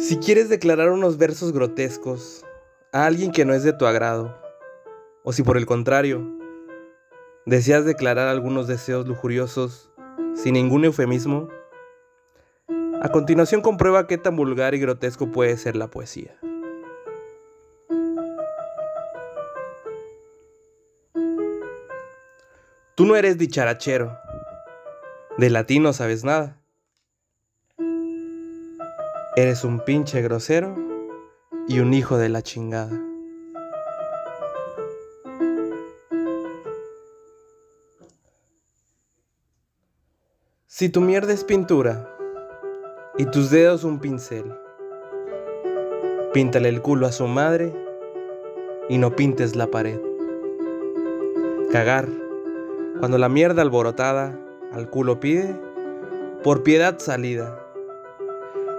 Si quieres declarar unos versos grotescos a alguien que no es de tu agrado, o si por el contrario, deseas declarar algunos deseos lujuriosos sin ningún eufemismo, a continuación comprueba qué tan vulgar y grotesco puede ser la poesía. Tú no eres dicharachero, de latín no sabes nada. Eres un pinche grosero y un hijo de la chingada. Si tu mierda es pintura y tus dedos un pincel, píntale el culo a su madre y no pintes la pared. Cagar, cuando la mierda alborotada al culo pide, por piedad salida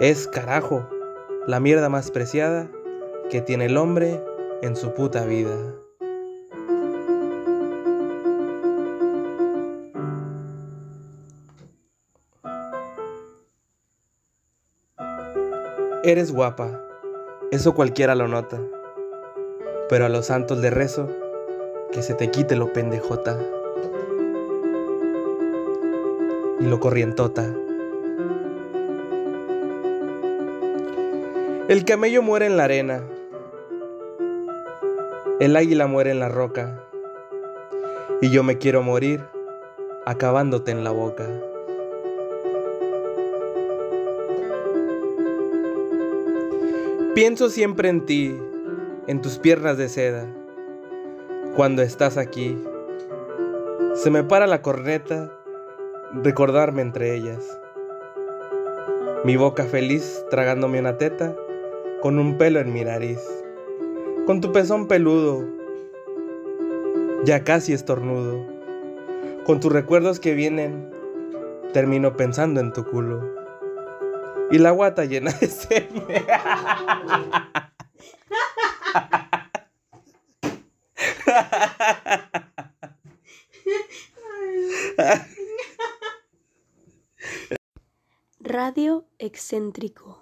es carajo, la mierda más preciada que tiene el hombre en su puta vida. Eres guapa, eso cualquiera lo nota, pero a los santos le rezo que se te quite lo pendejota y lo corrientota. El camello muere en la arena. El águila muere en la roca. Y yo me quiero morir acabándote en la boca. Pienso siempre en ti, en tus piernas de seda. Cuando estás aquí, se me para la corneta recordarme entre ellas. Mi boca feliz tragándome una teta con un pelo en mi nariz, con tu pezón peludo, ya casi estornudo, con tus recuerdos que vienen, termino pensando en tu culo. Y la guata llena de semen. Radio excéntrico.